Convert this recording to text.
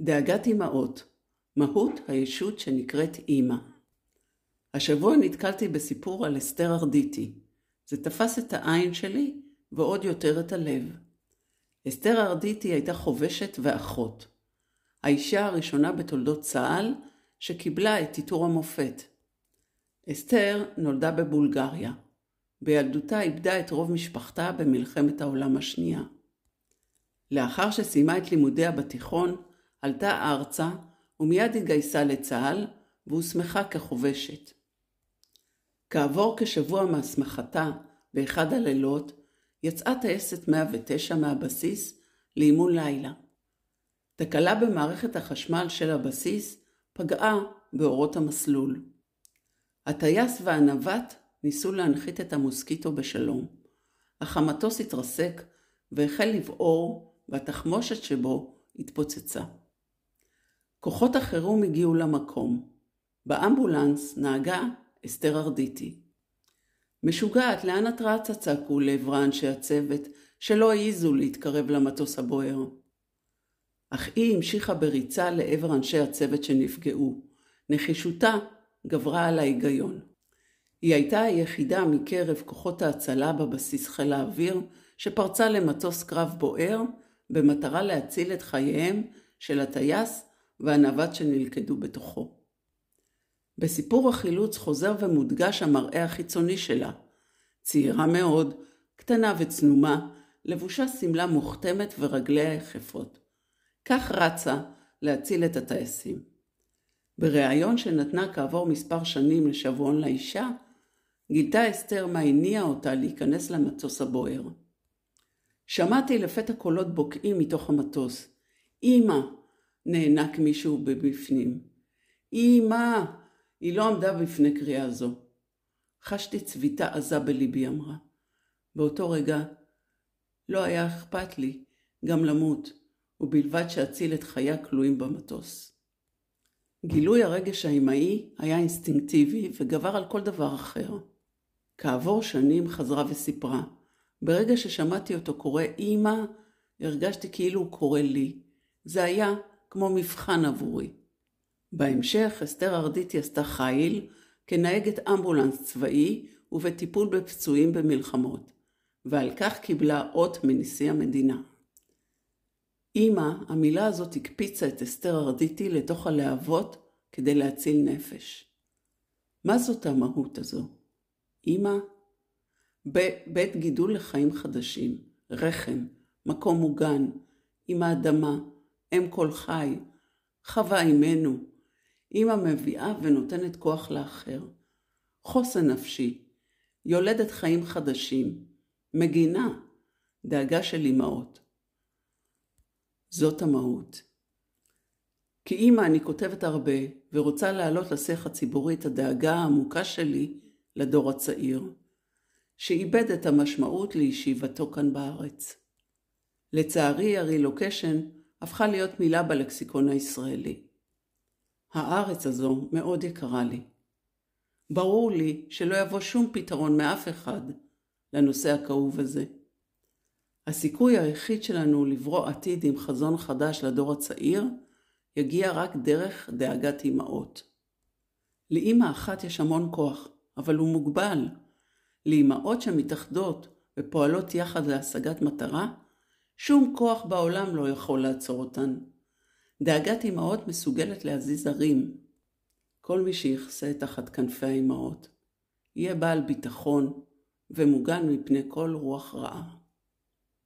דאגת אמהות, מהות הישות שנקראת אימא. השבוע נתקלתי בסיפור על אסתר ארדיטי. זה תפס את העין שלי ועוד יותר את הלב. אסתר ארדיטי הייתה חובשת ואחות. האישה הראשונה בתולדות צה"ל שקיבלה את עיטור המופת. אסתר נולדה בבולגריה. בילדותה איבדה את רוב משפחתה במלחמת העולם השנייה. לאחר שסיימה את לימודיה בתיכון, עלתה ארצה ומיד התגייסה לצה"ל והוסמכה כחובשת. כעבור כשבוע מהסמכתה, באחד הלילות, יצאה טייסת 109 מהבסיס לאימון לילה. תקלה במערכת החשמל של הבסיס פגעה באורות המסלול. הטייס והנווט ניסו להנחית את המוסקיטו בשלום, אך המטוס התרסק והחל לבעור והתחמושת שבו התפוצצה. כוחות החירום הגיעו למקום. באמבולנס נהגה אסתר ארדיטי. משוגעת, לאן את רצה? צעקו לעברה אנשי הצוות, שלא העזו להתקרב למטוס הבוער. אך היא המשיכה בריצה לעבר אנשי הצוות שנפגעו. נחישותה גברה על ההיגיון. היא הייתה היחידה מקרב כוחות ההצלה בבסיס חיל האוויר שפרצה למטוס קרב בוער במטרה להציל את חייהם של הטייס והנווט שנלכדו בתוכו. בסיפור החילוץ חוזר ומודגש המראה החיצוני שלה. צעירה מאוד, קטנה וצנומה, לבושה שמלה מוכתמת ורגליה יחפות. כך רצה להציל את הטייסים. בריאיון שנתנה כעבור מספר שנים לשבועון לאישה, גילתה אסתר מה הניע אותה להיכנס למטוס הבוער. שמעתי לפתע קולות בוקעים מתוך המטוס. אמא! נאנק מישהו בבפנים. אמא! היא לא עמדה בפני קריאה זו. חשתי צביטה עזה בליבי, אמרה. באותו רגע לא היה אכפת לי גם למות, ובלבד שאציל את חיי הכלואים במטוס. גילוי הרגש האמאי היה אינסטינקטיבי וגבר על כל דבר אחר. כעבור שנים חזרה וסיפרה, ברגע ששמעתי אותו קורא אמא, הרגשתי כאילו הוא קורא לי. זה היה כמו מבחן עבורי. בהמשך אסתר ארדיטי עשתה חיל כנהגת אמבולנס צבאי ובטיפול בפצועים במלחמות, ועל כך קיבלה אות מנשיא המדינה. אמא, המילה הזאת הקפיצה את אסתר ארדיטי לתוך הלהבות כדי להציל נפש. מה זאת המהות הזו? אמא? בית גידול לחיים חדשים, רחם, מקום מוגן, עם האדמה, אם כל חי, חווה אימנו, אמא מביאה ונותנת כוח לאחר, חוסן נפשי, יולדת חיים חדשים, מגינה, דאגה של אמהות. זאת המהות. כאימא אני כותבת הרבה ורוצה להעלות לשיח הציבורי את הדאגה העמוקה שלי לדור הצעיר, שאיבד את המשמעות לישיבתו כאן בארץ. לצערי הרילוקשן הפכה להיות מילה בלקסיקון הישראלי. הארץ הזו מאוד יקרה לי. ברור לי שלא יבוא שום פתרון מאף אחד לנושא הכאוב הזה. הסיכוי היחיד שלנו לברוא עתיד עם חזון חדש לדור הצעיר יגיע רק דרך דאגת אמהות. לאמא אחת יש המון כוח, אבל הוא מוגבל. לאמהות שמתאחדות ופועלות יחד להשגת מטרה, שום כוח בעולם לא יכול לעצור אותן. דאגת אמהות מסוגלת להזיז הרים. כל מי שיכסה תחת כנפי האמהות, יהיה בעל ביטחון ומוגן מפני כל רוח רעה.